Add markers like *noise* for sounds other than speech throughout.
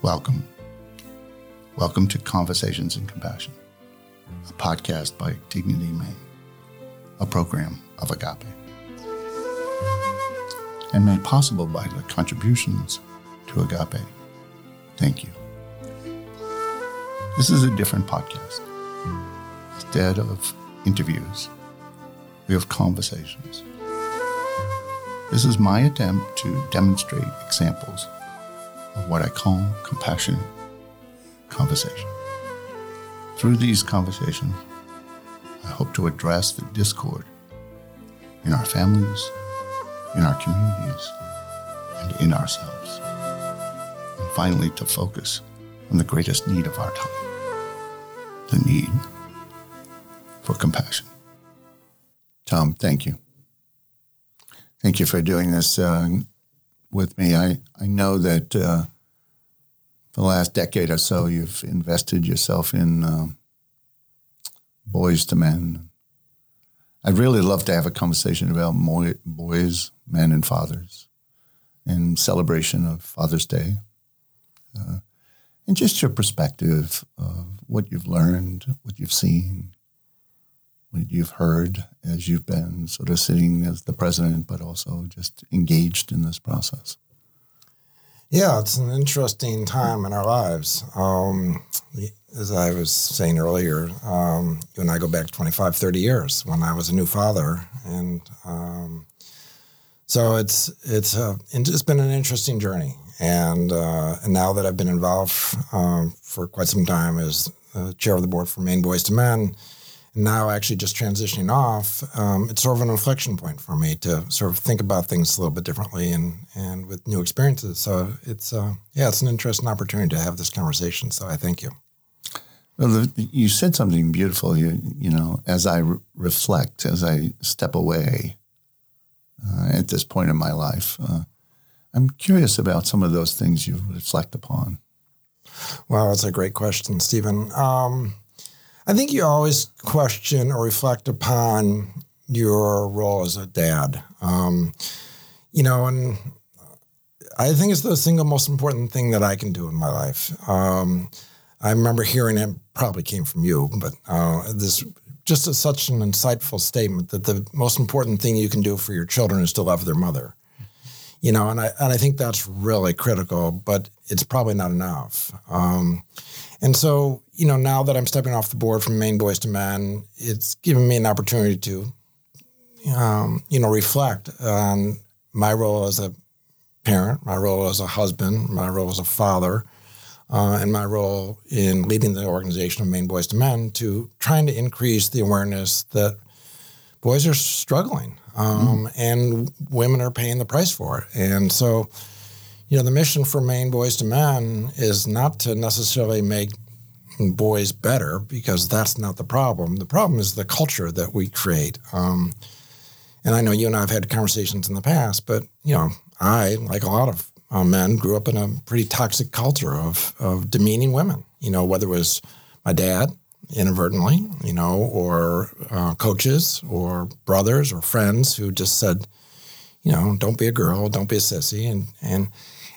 Welcome. Welcome to Conversations in Compassion, a podcast by Dignity Maine, a program of Agape. And made possible by the contributions to Agape. Thank you. This is a different podcast. Instead of interviews, we have conversations. This is my attempt to demonstrate examples what I call compassionate conversation. Through these conversations, I hope to address the discord in our families, in our communities, and in ourselves. And finally, to focus on the greatest need of our time the need for compassion. Tom, thank you. Thank you for doing this. Uh, with me. I, I know that uh, the last decade or so, you've invested yourself in uh, boys to men. I'd really love to have a conversation about boys, men, and fathers in celebration of Father's Day. Uh, and just your perspective of what you've learned, what you've seen, what you've heard as you've been sort of sitting as the president, but also just engaged in this process? Yeah, it's an interesting time in our lives. Um, as I was saying earlier, um, you and I go back 25, 30 years when I was a new father. And um, so it's, it's, a, it's been an interesting journey. And, uh, and now that I've been involved um, for quite some time as chair of the board for Maine Boys to Men, now actually just transitioning off, um, it's sort of an inflection point for me to sort of think about things a little bit differently and and with new experiences. So it's uh, yeah, it's an interesting opportunity to have this conversation. So I thank you. Well, you said something beautiful. You you know, as I re- reflect, as I step away uh, at this point in my life, uh, I'm curious about some of those things you reflect upon. Well, that's a great question, Stephen. Um, I think you always question or reflect upon your role as a dad. Um, you know, and I think it's the single most important thing that I can do in my life. Um, I remember hearing it probably came from you, but uh, this just a, such an insightful statement that the most important thing you can do for your children is to love their mother. You know, and I and I think that's really critical, but it's probably not enough. Um, and so, you know, now that I'm stepping off the board from Maine Boys to Men, it's given me an opportunity to, um, you know, reflect on my role as a parent, my role as a husband, my role as a father, uh, and my role in leading the organization of Maine Boys to Men to trying to increase the awareness that boys are struggling um, mm. and women are paying the price for it. And so, you know, the mission for Maine Boys to Men is not to necessarily make boys better because that's not the problem. The problem is the culture that we create. Um, and I know you and I have had conversations in the past, but you know, I, like a lot of uh, men, grew up in a pretty toxic culture of of demeaning women. You know, whether it was my dad inadvertently, you know, or uh, coaches or brothers or friends who just said, you know, don't be a girl, don't be a sissy, and and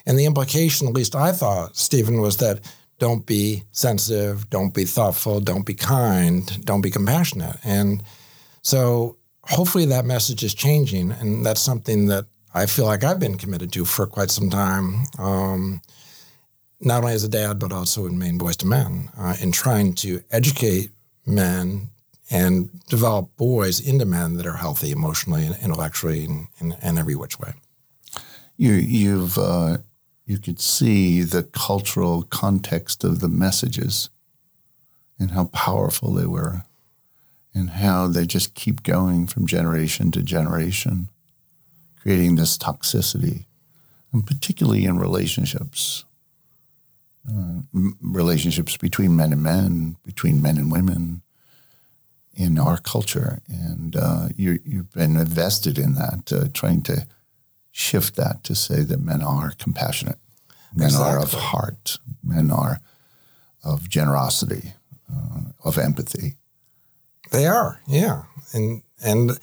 and the implication, at least I thought, Stephen, was that don't be sensitive, don't be thoughtful, don't be kind, don't be compassionate. And so hopefully that message is changing. And that's something that I feel like I've been committed to for quite some time, um, not only as a dad, but also in Maine Boys to Men, uh, in trying to educate men and develop boys into men that are healthy emotionally and intellectually and in every which way. You, you've uh, you could see the cultural context of the messages and how powerful they were and how they just keep going from generation to generation, creating this toxicity, and particularly in relationships. Uh, relationships between men and men, between men and women in our culture. And uh, you, have been invested in that, uh, trying to shift that to say that men are compassionate, men exactly. are of heart, men are of generosity, uh, of empathy. They are, yeah, and and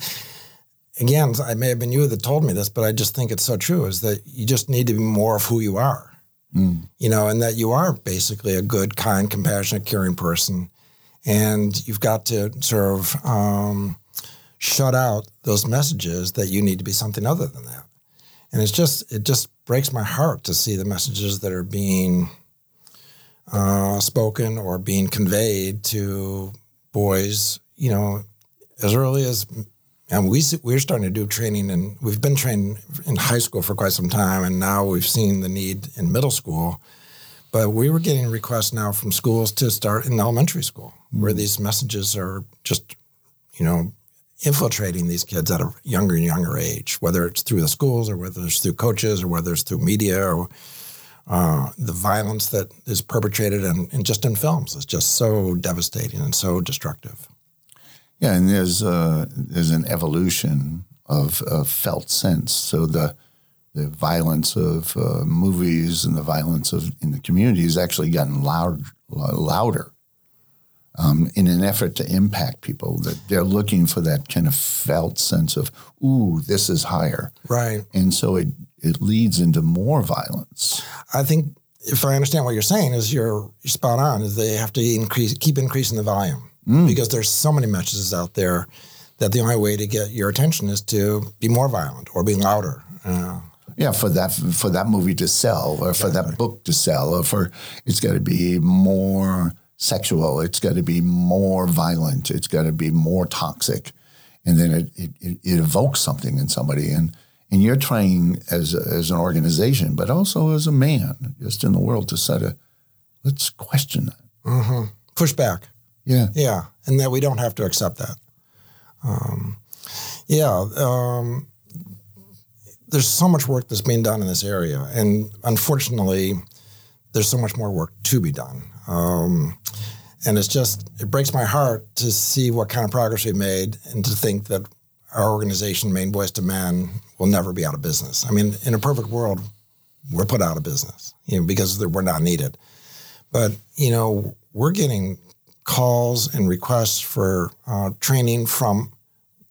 again, I may have been you that told me this, but I just think it's so true. Is that you just need to be more of who you are. you know, and that you are basically a good, kind, compassionate, caring person. And you've got to sort of um, shut out those messages that you need to be something other than that. And it's just, it just breaks my heart to see the messages that are being uh, spoken or being conveyed to boys, you know, as early as and we we're starting to do training and we've been trained in high school for quite some time and now we've seen the need in middle school but we were getting requests now from schools to start in elementary school mm-hmm. where these messages are just you know infiltrating these kids at a younger and younger age whether it's through the schools or whether it's through coaches or whether it's through media or uh, the violence that is perpetrated and, and just in films is just so devastating and so destructive yeah, and there's uh, there's an evolution of, of, felt sense. So the the violence of uh, movies and the violence of in the community has actually gotten loud, louder um, in an effort to impact people. That they're looking for that kind of felt sense of, ooh, this is higher, right? And so it it leads into more violence. I think if I understand what you're saying, is you're, spot on. Is they have to increase, keep increasing the volume mm. because there's so many messages out there that the only way to get your attention is to be more violent or be louder. Uh, yeah, for that for that movie to sell, or for that book to sell, or for it's got to be more sexual. It's got to be more violent. It's got to be more toxic, and then it, it, it evokes something in somebody. And and you're trying as as an organization, but also as a man, just in the world, to sort of let's question that, mm-hmm. push back. Yeah. Yeah. And that we don't have to accept that. Um, yeah. Um, there's so much work that's being done in this area. And unfortunately, there's so much more work to be done. Um, and it's just, it breaks my heart to see what kind of progress we've made and to think that our organization, Maine Boys to Men, will never be out of business. I mean, in a perfect world, we're put out of business, you know, because we're not needed. But, you know, we're getting calls and requests for uh, training from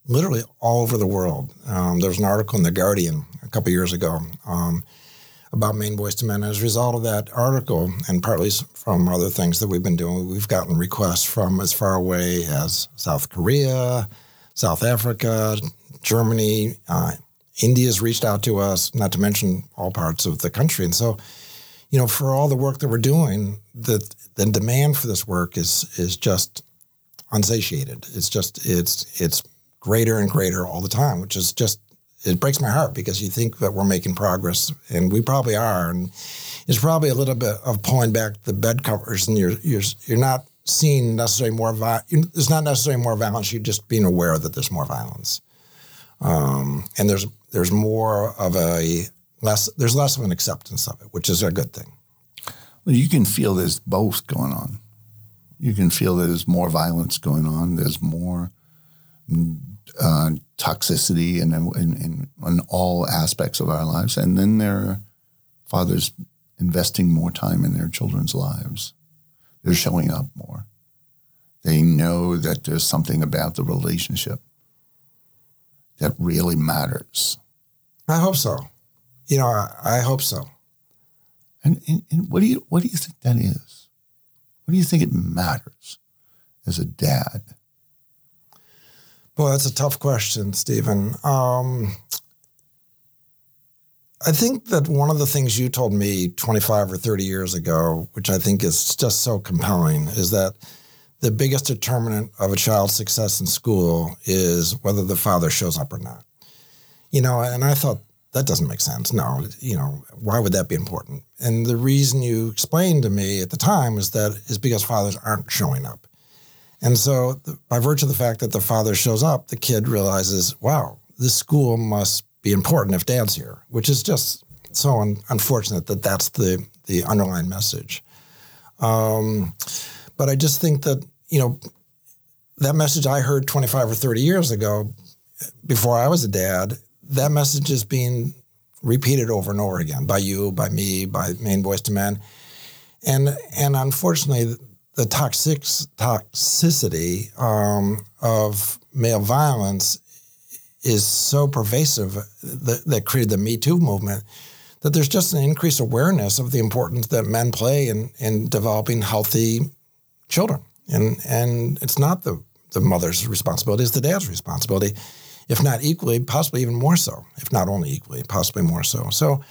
literally all over the world. Um, there was an article in The Guardian a couple years ago um, about Maine Boys to Men. As a result of that article, and partly from other things that we've been doing, we've gotten requests from as far away as South Korea, South Africa, Germany. Uh, India's reached out to us, not to mention all parts of the country. And so, you know, for all the work that we're doing, the the demand for this work is is just unsatiated. It's just it's it's greater and greater all the time, which is just it breaks my heart because you think that we're making progress, and we probably are, and it's probably a little bit of pulling back the bed covers, and you're you're you're not seeing necessarily more violence. There's not necessarily more violence. You're just being aware that there's more violence, um, and there's there's more of a less there's less of an acceptance of it, which is a good thing. Well, you can feel there's both going on. You can feel there's more violence going on. There's more uh, toxicity in, in, in, in all aspects of our lives, and then there are fathers investing more time in their children's lives. They're showing up more. They know that there's something about the relationship that really matters. I hope so. You know, I, I hope so. And, and, and, what do you what do you think that is? What do you think it matters as a dad? Well, that's a tough question, Stephen. Um, I think that one of the things you told me 25 or 30 years ago, which I think is just so compelling, is that the biggest determinant of a child's success in school is whether the father shows up or not. You know, and I thought that doesn't make sense. No, you know, why would that be important? And the reason you explained to me at the time is that is because fathers aren't showing up. And so, the, by virtue of the fact that the father shows up, the kid realizes, wow, this school must be important if dad's here, which is just so un- unfortunate that that's the, the underlying message. Um, but I just think that, you know, that message I heard 25 or 30 years ago, before I was a dad, that message is being repeated over and over again by you, by me, by Maine Boys to Men. And, and unfortunately, the toxic, toxicity um, of male violence is so pervasive that, that, created the Me Too movement that there's just an increased awareness of the importance that men play in in developing healthy children. And and it's not the the mother's responsibility, it's the dad's responsibility, if not equally, possibly even more so, if not only equally, possibly more so. So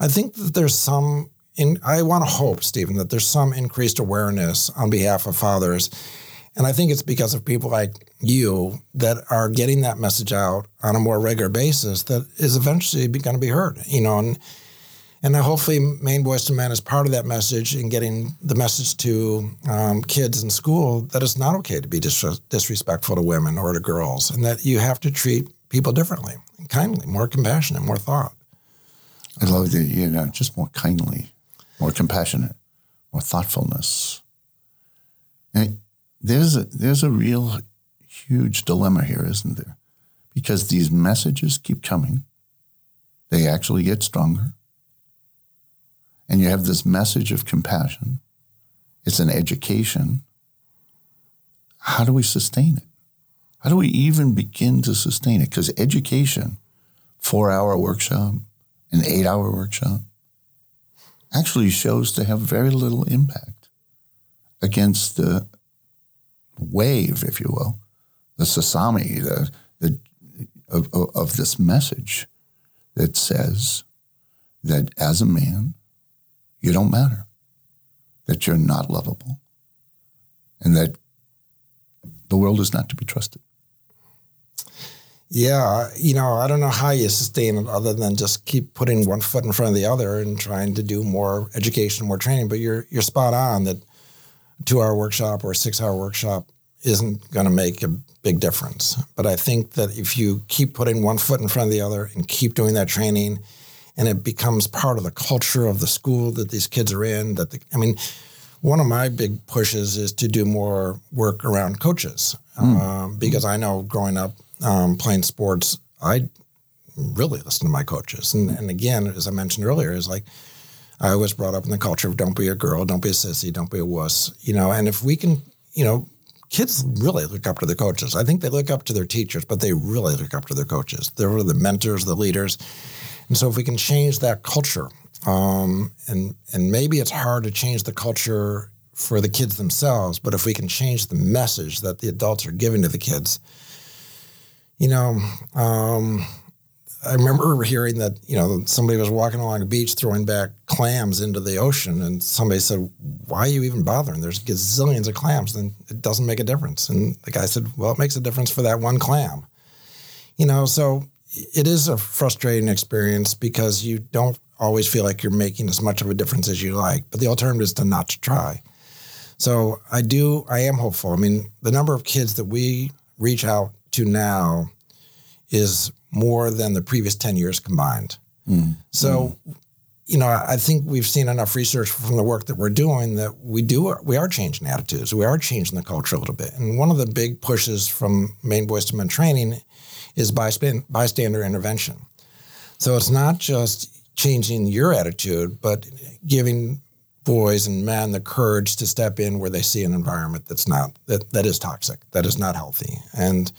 I think that there's some in I want to hope, Stephen, that there's some increased awareness on behalf of fathers. And I think it's because of people like you that are getting that message out on a more regular basis that is eventually going to be heard. You know, and and hopefully Maine Boys to Men is part of that message in getting the message to um, kids in school that it's not okay to be dis- disrespectful to women or to girls, and that you have to treat people differently, kindly, more compassionate, more thought. I love the you know just more kindly, more compassionate, more thoughtfulness. And there's a there's a real huge dilemma here, isn't there? Because these messages keep coming. They actually get stronger. And you have this message of compassion. It's an education. How do we sustain it? How do we even begin to sustain it? Because education, four hour workshop, an eight hour workshop, actually shows to have very little impact against the wave, if you will, the tsunami the, the, of, of this message that says that as a man, you don't matter, that you're not lovable, and that the world is not to be trusted. Yeah, you know, I don't know how you sustain it other than just keep putting one foot in front of the other and trying to do more education, more training. But you're you're spot on that two hour workshop or a six hour workshop isn't going to make a big difference. But I think that if you keep putting one foot in front of the other and keep doing that training, and it becomes part of the culture of the school that these kids are in, that the, I mean, one of my big pushes is to do more work around coaches mm. um, because I know growing up um, playing sports, I really listen to my coaches. And, and again, as I mentioned earlier, is like I was brought up in the culture of don't be a girl, don't be a sissy, don't be a wuss, you know. And if we can, you know, kids really look up to their coaches. I think they look up to their teachers, but they really look up to their coaches. They're the mentors, the leaders. And so if we can change that culture, um, and and maybe it's hard to change the culture for the kids themselves, but if we can change the message that the adults are giving to the kids, you know, um, I remember hearing that you know somebody was walking along a beach throwing back clams into the ocean, and somebody said, "Why are you even bothering? There's gazillions of clams, and it doesn't make a difference." And the guy said, "Well, it makes a difference for that one clam." You know, so it is a frustrating experience because you don't always feel like you're making as much of a difference as you like. But the alternative is to not to try. So I do. I am hopeful. I mean, the number of kids that we reach out to now is more than the previous 10 years combined. Mm. So, mm. you know, I think we've seen enough research from the work that we're doing that we do we are changing attitudes. We are changing the culture a little bit. And one of the big pushes from Maine Boys to Men training is bystander intervention. So it's not just changing your attitude, but giving boys and men the courage to step in where they see an environment that's not that, that is toxic, that is not healthy. And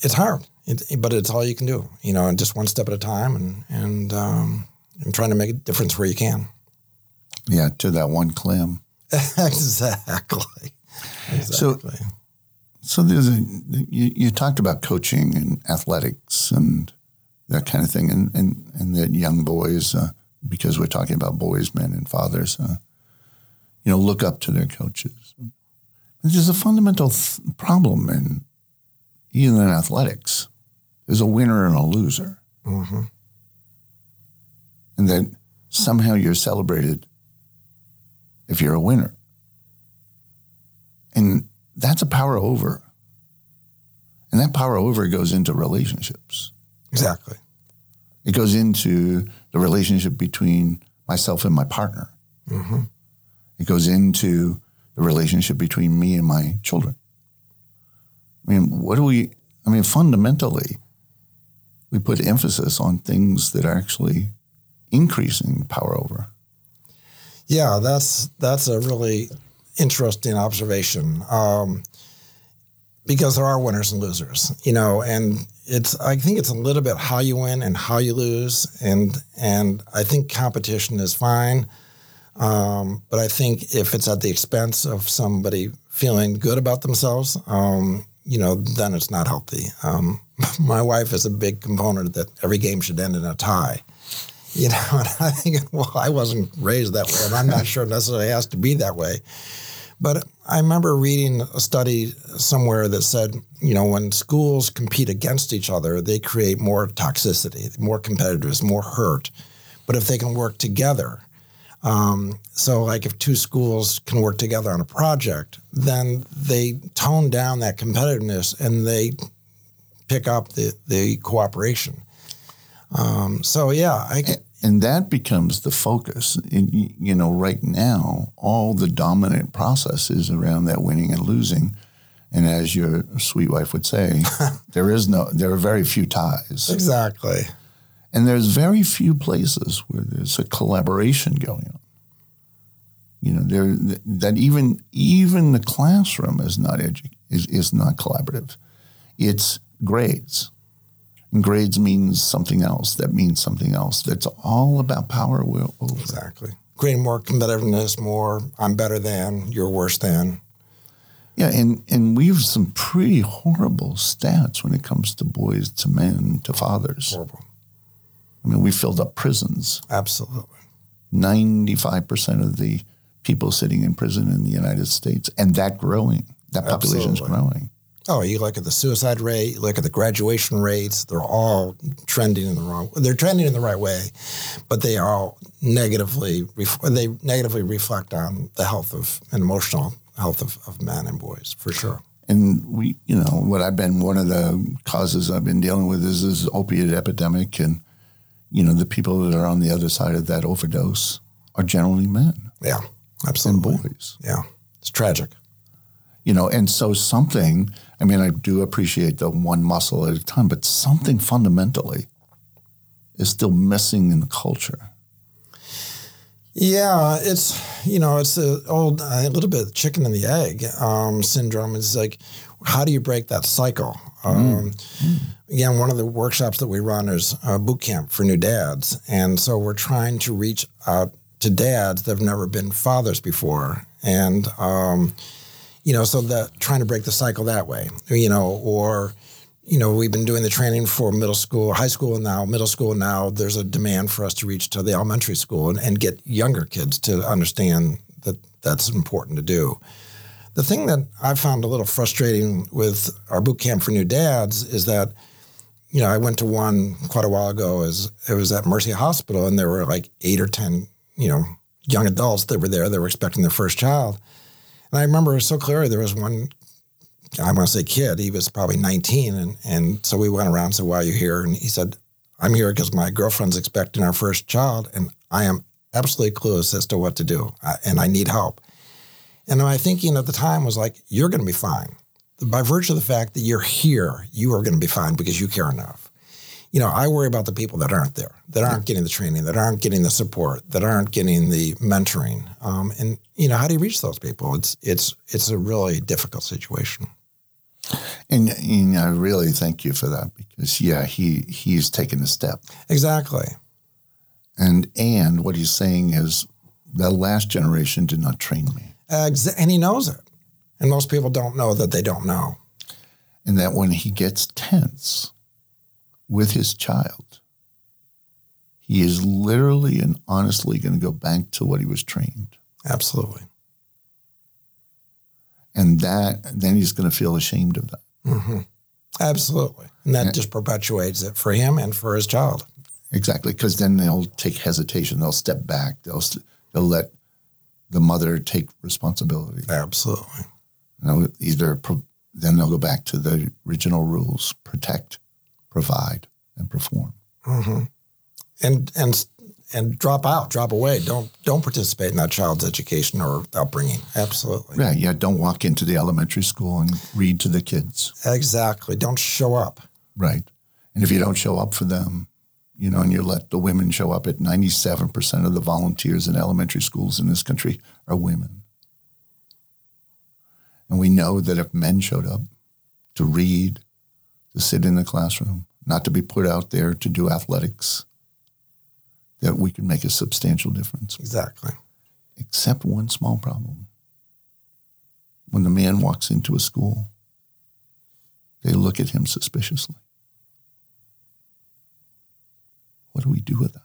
it's hard, it, but it's all you can do, you know, and just one step at a time, and and um, and trying to make a difference where you can. Yeah, to that one clam. exactly. *laughs* exactly. So, so there's a you, you talked about coaching and athletics and that kind of thing, and and and that young boys, uh, because we're talking about boys, men, and fathers, uh, you know, look up to their coaches. There's a fundamental th- problem in even in athletics, there's a winner and a loser. Mm-hmm. And that somehow you're celebrated if you're a winner. And that's a power over. And that power over goes into relationships. Exactly. It goes into the relationship between myself and my partner. Mm-hmm. It goes into the relationship between me and my children. I mean, what do we, I mean, fundamentally, we put emphasis on things that are actually increasing power over. Yeah, that's that's a really interesting observation. Um, because there are winners and losers, you know, and it's I think it's a little bit how you win and how you lose, and and I think competition is fine, um, but I think if it's at the expense of somebody feeling good about themselves, um, you know, then it's not healthy. Um, *laughs* my wife is a big component that every game should end in a tie. You know, *laughs* and I think, well, I wasn't raised that way, and I'm not sure necessarily it has to be that way. But I remember reading a study somewhere that said, you know, when schools compete against each other, they create more toxicity, more competitiveness, more hurt. But if they can work together, um, so like if two schools can work together on a project, then they tone down that competitiveness and they pick up the, the cooperation. Um, so yeah, I, and that becomes the focus. In, you know, right now, all the dominant process is around that winning and losing. And as your sweet wife would say, *laughs* there is no, there are very few ties. Exactly. And there's very few places where there's a collaboration going on. You know, there that even even the classroom is not edu- is, is not collaborative. It's grades. And grades means something else. That means something else. That's all about power. Will exactly creating more competitiveness, more I'm better than, you're worse than. Yeah, and and we have some pretty horrible stats when it comes to boys, to men, to fathers. Horrible. I mean, we filled up prisons. Absolutely. Ninety-five percent of the people sitting in prison in the United States, and that growing. That population is growing. Oh, you look at the suicide rate, you look at the graduation rates, they're all trending in the wrong they're trending in the right way, but they all negatively they negatively reflect on the health of and emotional health of, of men and boys for sure. And we, you know, what I've been one of the causes I've been dealing with is this opiate epidemic, and you know, the people that are on the other side of that overdose are generally men. Yeah, absolutely. And boys. Yeah, it's tragic you know, and so something, I mean, I do appreciate the one muscle at a time, but something fundamentally is still missing in the culture. Yeah, it's, you know, it's a old, a little bit chicken and the egg um, syndrome. It's like, how do you break that cycle? Um, mm. Again, one of the workshops that we run is a boot camp for new dads. And so we're trying to reach out to dads that have never been fathers before. And, um, you know, so that trying to break the cycle that way, you know, or, you know, we've been doing the training for middle school, high school now, middle school now. There's a demand for us to reach to the elementary school and, and get younger kids to understand that that's important to do. The thing that I found a little frustrating with our boot camp for new dads is that, you know, I went to one quite a while ago. As it was at Mercy Hospital, and there were like eight or ten, you know, young adults that were there. They were expecting their first child, and I remember so clearly there was one, I want to say kid, he was probably 19. And, and so we went around and said, why are you here? And he said, I'm here because my girlfriend's expecting our first child and I am absolutely clueless as to what to do and I need help. And my thinking at the time was like, you're going to be fine. By virtue of the fact that you're here, you are going to be fine because you care enough you know, I worry about the people that aren't there, that aren't getting the training, that aren't getting the support, that aren't getting the mentoring. Um, and you know, how do you reach those people? It's it's it's a really difficult situation. And, and I really thank you for that because yeah, he he's taken a step exactly. And and what he's saying is the last generation did not train me, and he knows it. And most people don't know that they don't know. And that when he gets tense with his child, he is literally and honestly going to go back to what he was trained. Absolutely. And that, then he's going to feel ashamed of that. Mm-hmm. Absolutely. And that and, just perpetuates it for him and for his child. Exactly. Because then they'll take hesitation, they'll step back, they'll, they'll let the mother take responsibility. Absolutely. You know, either pro- then they'll go back to the original rules protect, provide, and perform. Mm-hmm. And and and drop out, drop away. Don't don't participate in that child's education or upbringing. Absolutely. Yeah, yeah. Don't walk into the elementary school and read to the kids. Exactly. Don't show up. Right. And if you don't show up for them, you know, and you let the women show up at 97% of the volunteers in elementary schools in this country are women. And we know that if men showed up, to read, to sit in the classroom, not to be put out there to do athletics, that we could make a substantial difference. Exactly. Except one small problem. When the man walks into a school, they look at him suspiciously. What do we do with that?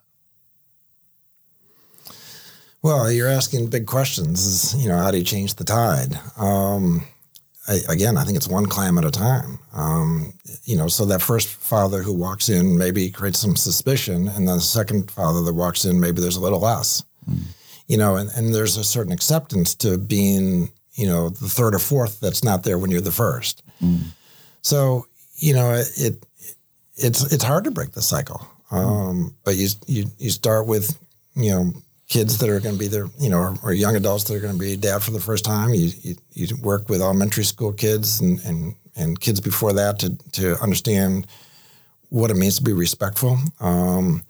Well, you're asking big questions. Is, you know, how do you change the tide? Um, I, again, I think it's one clam at a time. Um, you know, so that first father who walks in maybe creates some suspicion, and then the second father that walks in, maybe there's a little less. Mm. You know, and, and there's a certain acceptance to being, you know, the third or fourth that's not there when you're the first. Mm. So, you know, it, it it's it's hard to break the cycle. Um, but you, you you start with, you know, kids that are going to be there, you know, or, or, young adults that are going to be dad for the first time. You, you, you work with elementary school kids and, and, and kids before that to, to understand what it means to be respectful. Um,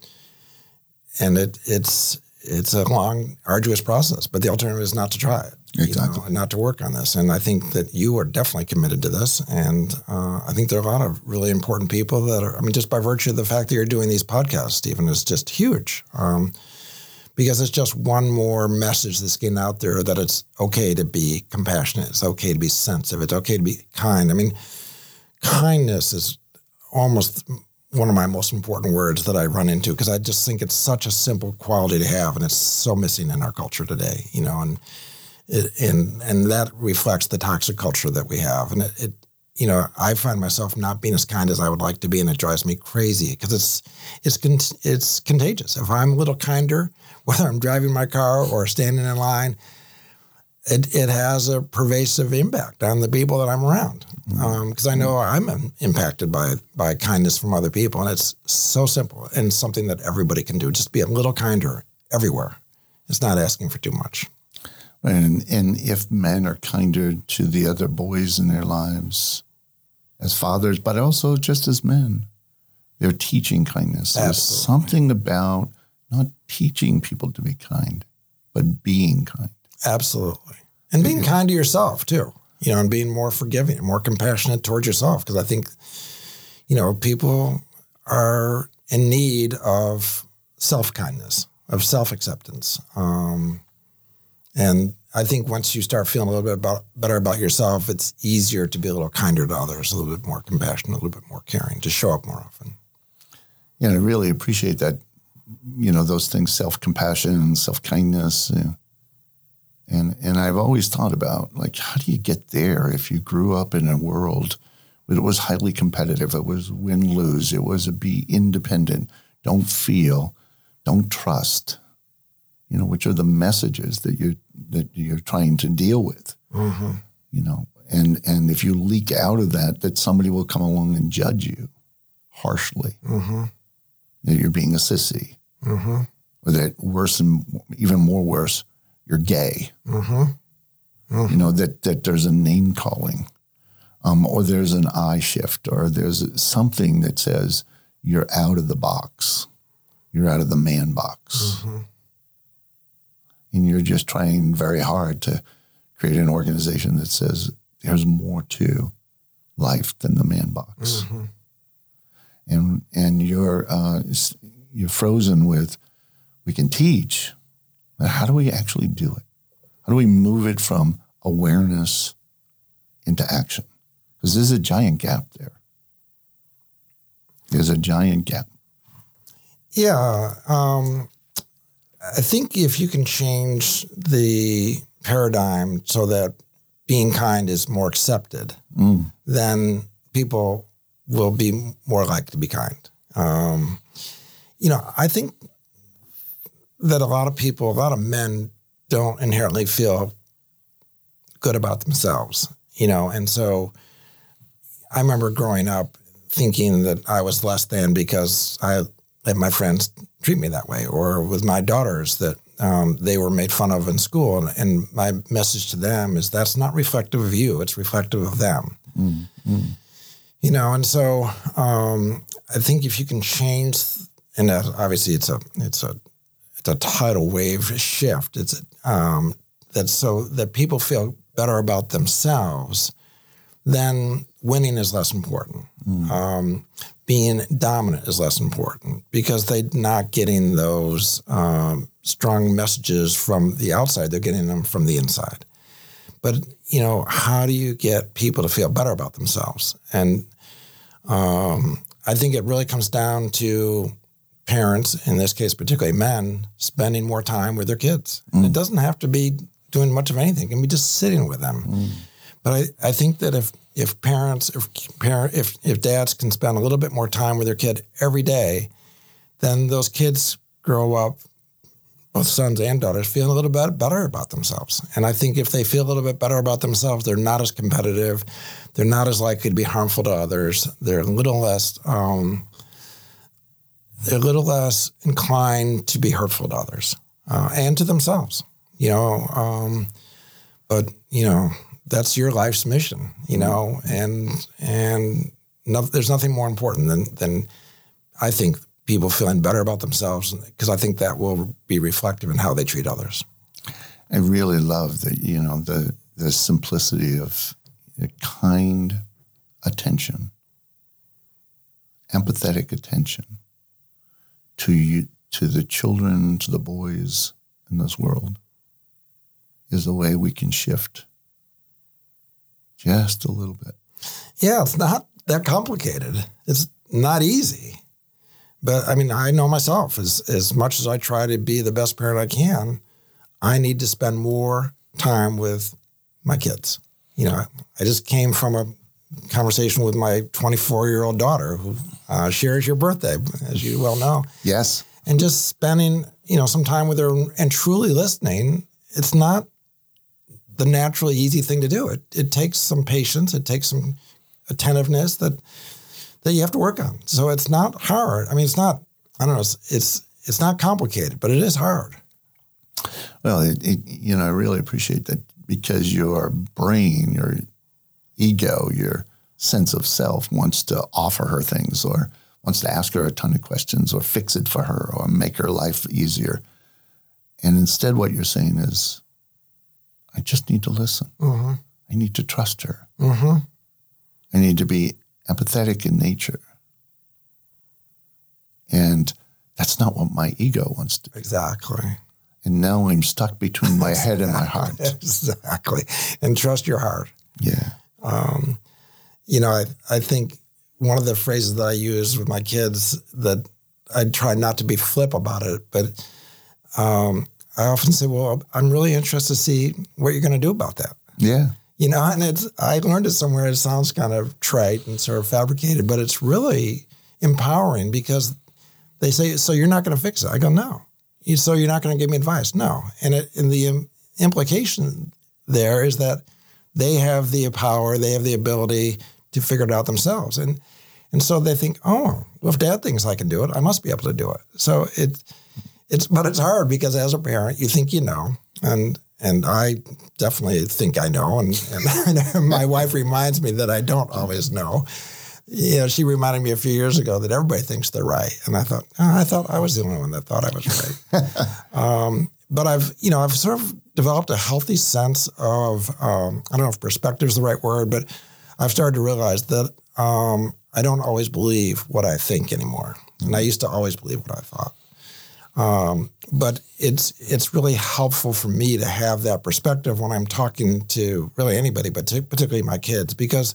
and it, it's, it's a long, arduous process, but the alternative is not to try it. Exactly. You know, not to work on this. And I think that you are definitely committed to this. And uh, I think there are a lot of really important people that are, I mean, just by virtue of the fact that you're doing these podcasts, Stephen, is just huge. Um, because it's just one more message that's getting out there that it's okay to be compassionate. It's okay to be sensitive. It's okay to be kind. I mean, kindness is almost one of my most important words that I run into because I just think it's such a simple quality to have, and it's so missing in our culture today. You know, and it, and and that reflects the toxic culture that we have, and it, it you know, I find myself not being as kind as I would like to be, and it drives me crazy because it's it's it's contagious. If I'm a little kinder, *laughs* whether I'm driving my car or standing in line, it it has a pervasive impact on the people that I'm around. Because mm-hmm. um, I know I'm impacted by by kindness from other people, and it's so simple and something that everybody can do. Just be a little kinder everywhere. It's not asking for too much. And and if men are kinder to the other boys in their lives, as fathers, but also just as men. They're teaching kindness. Absolutely. There's something about not teaching people to be kind, but being kind. Absolutely. And being yeah. kind to yourself too, you know, and being more forgiving, more compassionate towards yourself. Because I think, you know, people are in need of self kindness, of self acceptance. Um, and I think once you start feeling a little bit about, better about yourself, it's easier to be a little kinder to others, a little bit more compassionate, a little bit more caring, to show up more often. Yeah, I really appreciate that. You know, those things, self compassion, and self kindness. and and I've always thought about like, how do you get there if you grew up in a world it was highly competitive, it was win lose, it was a be independent, don't feel, don't trust you know, which are the messages that you that you're trying to deal with. Mm-hmm. You know, and and if you leak out of that, that somebody will come along and judge you harshly. Mm-hmm. That you're being a sissy, mm-hmm. or that worse and even more worse, you're gay. Mm-hmm. Mm-hmm. You know that that there's a name calling, um, or there's an eye shift, or there's something that says you're out of the box, you're out of the man box. And you're just trying very hard to create an organization that says there's more to life than the man box. Mm-hmm. And and you're uh, you're frozen with we can teach, but how do we actually do it? How do we move it from awareness into action? Because there's a giant gap there. There's a giant gap. Yeah. Um, I think if you can change the paradigm so that being kind is more accepted, mm. then people will be more likely to be kind. Um, you know, I think that a lot of people, a lot of men don't inherently feel good about themselves, you know, and so I remember growing up thinking that I was less than because I let my friends treat me that way, or with my daughters that um, they were made fun of in school. And, and, my message to them is that's not reflective of you; it's reflective of them. Mm, mm. You know, and so um, I think if you can change, and obviously it's a it's a it's a tidal wave shift. It's um, that so that people feel better about themselves, then winning is less important. Um, being dominant is less important because they're not getting those um, strong messages from the outside. They're getting them from the inside. But you know, how do you get people to feel better about themselves? And um, I think it really comes down to parents, in this case, particularly men, spending more time with their kids. And it doesn't have to be doing much of anything; it can be just sitting with them. But I, I think that if if parents, if parent, if if dads can spend a little bit more time with their kid every day, then those kids grow up, both sons and daughters, feeling a little bit better about themselves. And I think if they feel a little bit better about themselves, they're not as competitive, they're not as likely to be harmful to others. They're a little less. Um, they're a little less inclined to be hurtful to others uh, and to themselves. You know, um, but you know that's your life's mission. You mm-hmm. know, and and no, there's nothing more important than than I think people feeling better about themselves because I think that will be reflective in how they treat others. I really love the you know the the simplicity of kind attention, empathetic attention to you to the children, to the boys in this world is the way we can shift just a little bit. Yeah, it's not that complicated. It's not easy. But I mean, I know myself as as much as I try to be the best parent I can, I need to spend more time with my kids. You know, I just came from a conversation with my 24 year old daughter who uh, shares your birthday, as you well know. Yes. And just spending, you know, some time with her and truly listening, it's not the naturally easy thing to do. It it takes some patience, it takes some attentiveness that that you have to work on. So it's not hard. I mean, it's not. I don't know. It's it's, it's not complicated, but it is hard. Well, it, it, you know, I really appreciate that because your brain, your ego, your sense of self wants to offer her things or wants to ask her a ton of questions or fix it for her or make her life easier. And instead, what you're saying is, I just need to listen. Mm-hmm. I need to trust her. Mm-hmm. I need to be empathetic in nature. And that's not what my ego wants to. do. Exactly. And now I'm stuck between my *laughs* head and my heart. Exactly. And trust your heart. Yeah. Um, you know, I I think one of the phrases that I use with my kids that I try not to be flip about it, but um, I often say, "Well, I'm really interested to see what you're going to do about that." Yeah. You know, and it's I learned it somewhere. It sounds kind of trite and sort of fabricated, but it's really empowering because they say, "So you're not going to fix it?" I go, "No." You, so you're not going to give me advice? No. And it, and the um, implication there is that they have the power, they have the ability to figure it out themselves, and and so they think, "Oh, well, if Dad thinks I can do it, I must be able to do it." So it it's but it's hard because as a parent, you think you know, and and I definitely think I know, and, and *laughs* my wife reminds me that I don't always know. You know, she reminded me a few years ago that everybody thinks they're right, and I thought, oh, I thought I was the only one that thought I was right. *laughs* um, but I've, you know, I've sort of developed a healthy sense of, um, I don't know if perspective is the right word, but I've started to realize that um, I don't always believe what I think anymore, and I used to always believe what I thought. Um, but it's it's really helpful for me to have that perspective when I'm talking to really anybody, but particularly my kids, because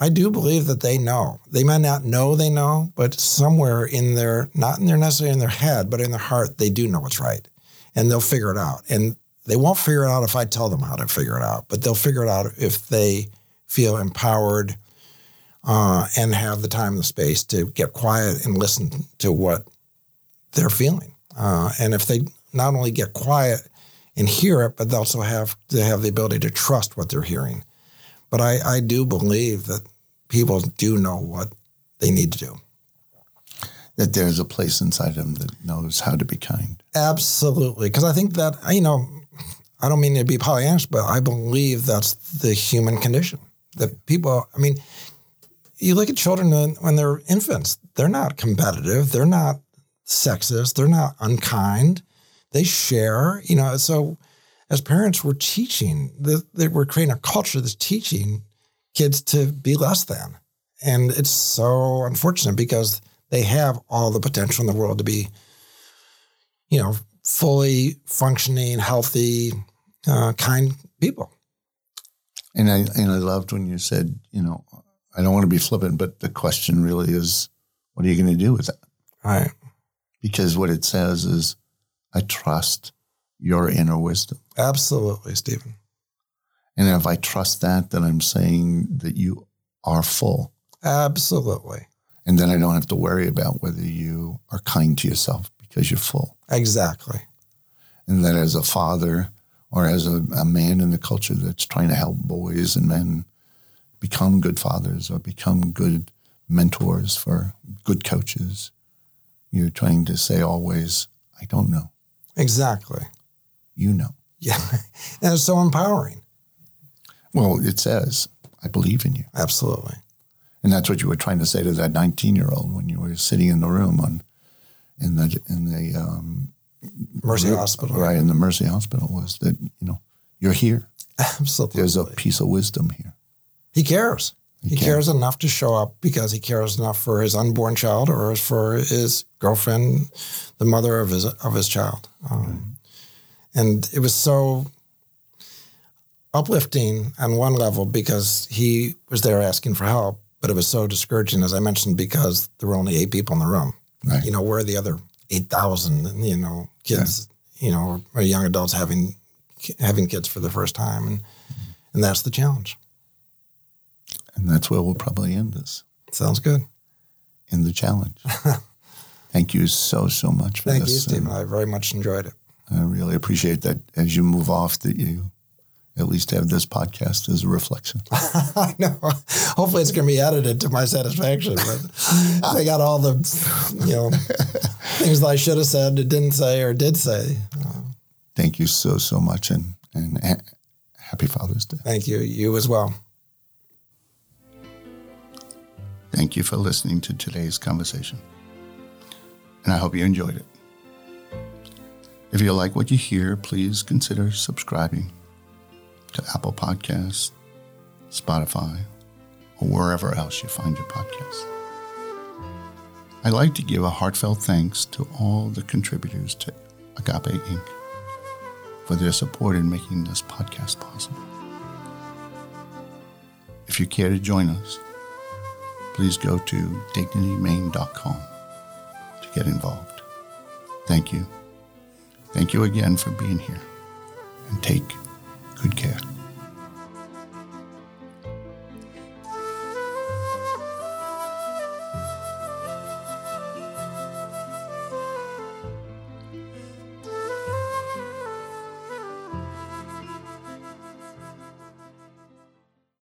I do believe that they know. They might not know they know, but somewhere in their not in their necessarily in their head, but in their heart, they do know what's right, and they'll figure it out. And they won't figure it out if I tell them how to figure it out, but they'll figure it out if they feel empowered uh, and have the time and the space to get quiet and listen to what they're feeling. Uh, and if they not only get quiet and hear it, but they also have to have the ability to trust what they're hearing. But I, I do believe that people do know what they need to do. That there's a place inside them that knows how to be kind. Absolutely. Because I think that, you know, I don't mean to be Pollyannish, but I believe that's the human condition. That people, I mean, you look at children when they're infants, they're not competitive, they're not sexist, they're not unkind. They share, you know. So, as parents, we're teaching that we're creating a culture that's teaching kids to be less than. And it's so unfortunate because they have all the potential in the world to be, you know, fully functioning, healthy, uh, kind people. And I and I loved when you said, you know, I don't want to be flippant, but the question really is, what are you going to do with it? Right. Because what it says is, I trust your inner wisdom. Absolutely, Stephen. And if I trust that, then I'm saying that you are full. Absolutely. And then I don't have to worry about whether you are kind to yourself because you're full. Exactly. And that as a father or as a, a man in the culture that's trying to help boys and men become good fathers or become good mentors for good coaches, you're trying to say always, I don't know. Exactly. You know. Yeah. *laughs* and it's so empowering. Well, it says, I believe in you. Absolutely. And that's what you were trying to say to that 19 year old when you were sitting in the room on in the in the um, Mercy Hospital. right in the Mercy Hospital was that you know you're here. *laughs* Absolutely. There's a piece of wisdom here. He cares. He He, cares enough to show up because he cares enough for his unborn child or for his girlfriend, the mother of his of his child. Um, And it was so uplifting on one level because he was there asking for help, but it was so discouraging, as I mentioned, because there were only eight people in the room. Right. You know, where are the other eight thousand? You know, kids. You know, or young adults having having kids for the first time, and and that's the challenge. And that's where we'll probably end this Sounds good. in the challenge. *laughs* Thank you so so much for Thank this. you, Stephen. I very much enjoyed it. I really appreciate that as you move off that you at least have this podcast as a reflection. *laughs* I know. Hopefully, it's going to be edited to my satisfaction. But *laughs* I got all the, you know, things that I should have said, didn't say, or did say. Thank you so so much and and ha- happy Father's Day. Thank you. You as well. Thank you for listening to today's conversation. And I hope you enjoyed it. If you like what you hear, please consider subscribing to Apple Podcasts, Spotify, or wherever else you find your podcasts. I'd like to give a heartfelt thanks to all the contributors to Agape Inc. for their support in making this podcast possible. If you care to join us, please go to dignitymaine.com to get involved. Thank you. Thank you again for being here and take good care.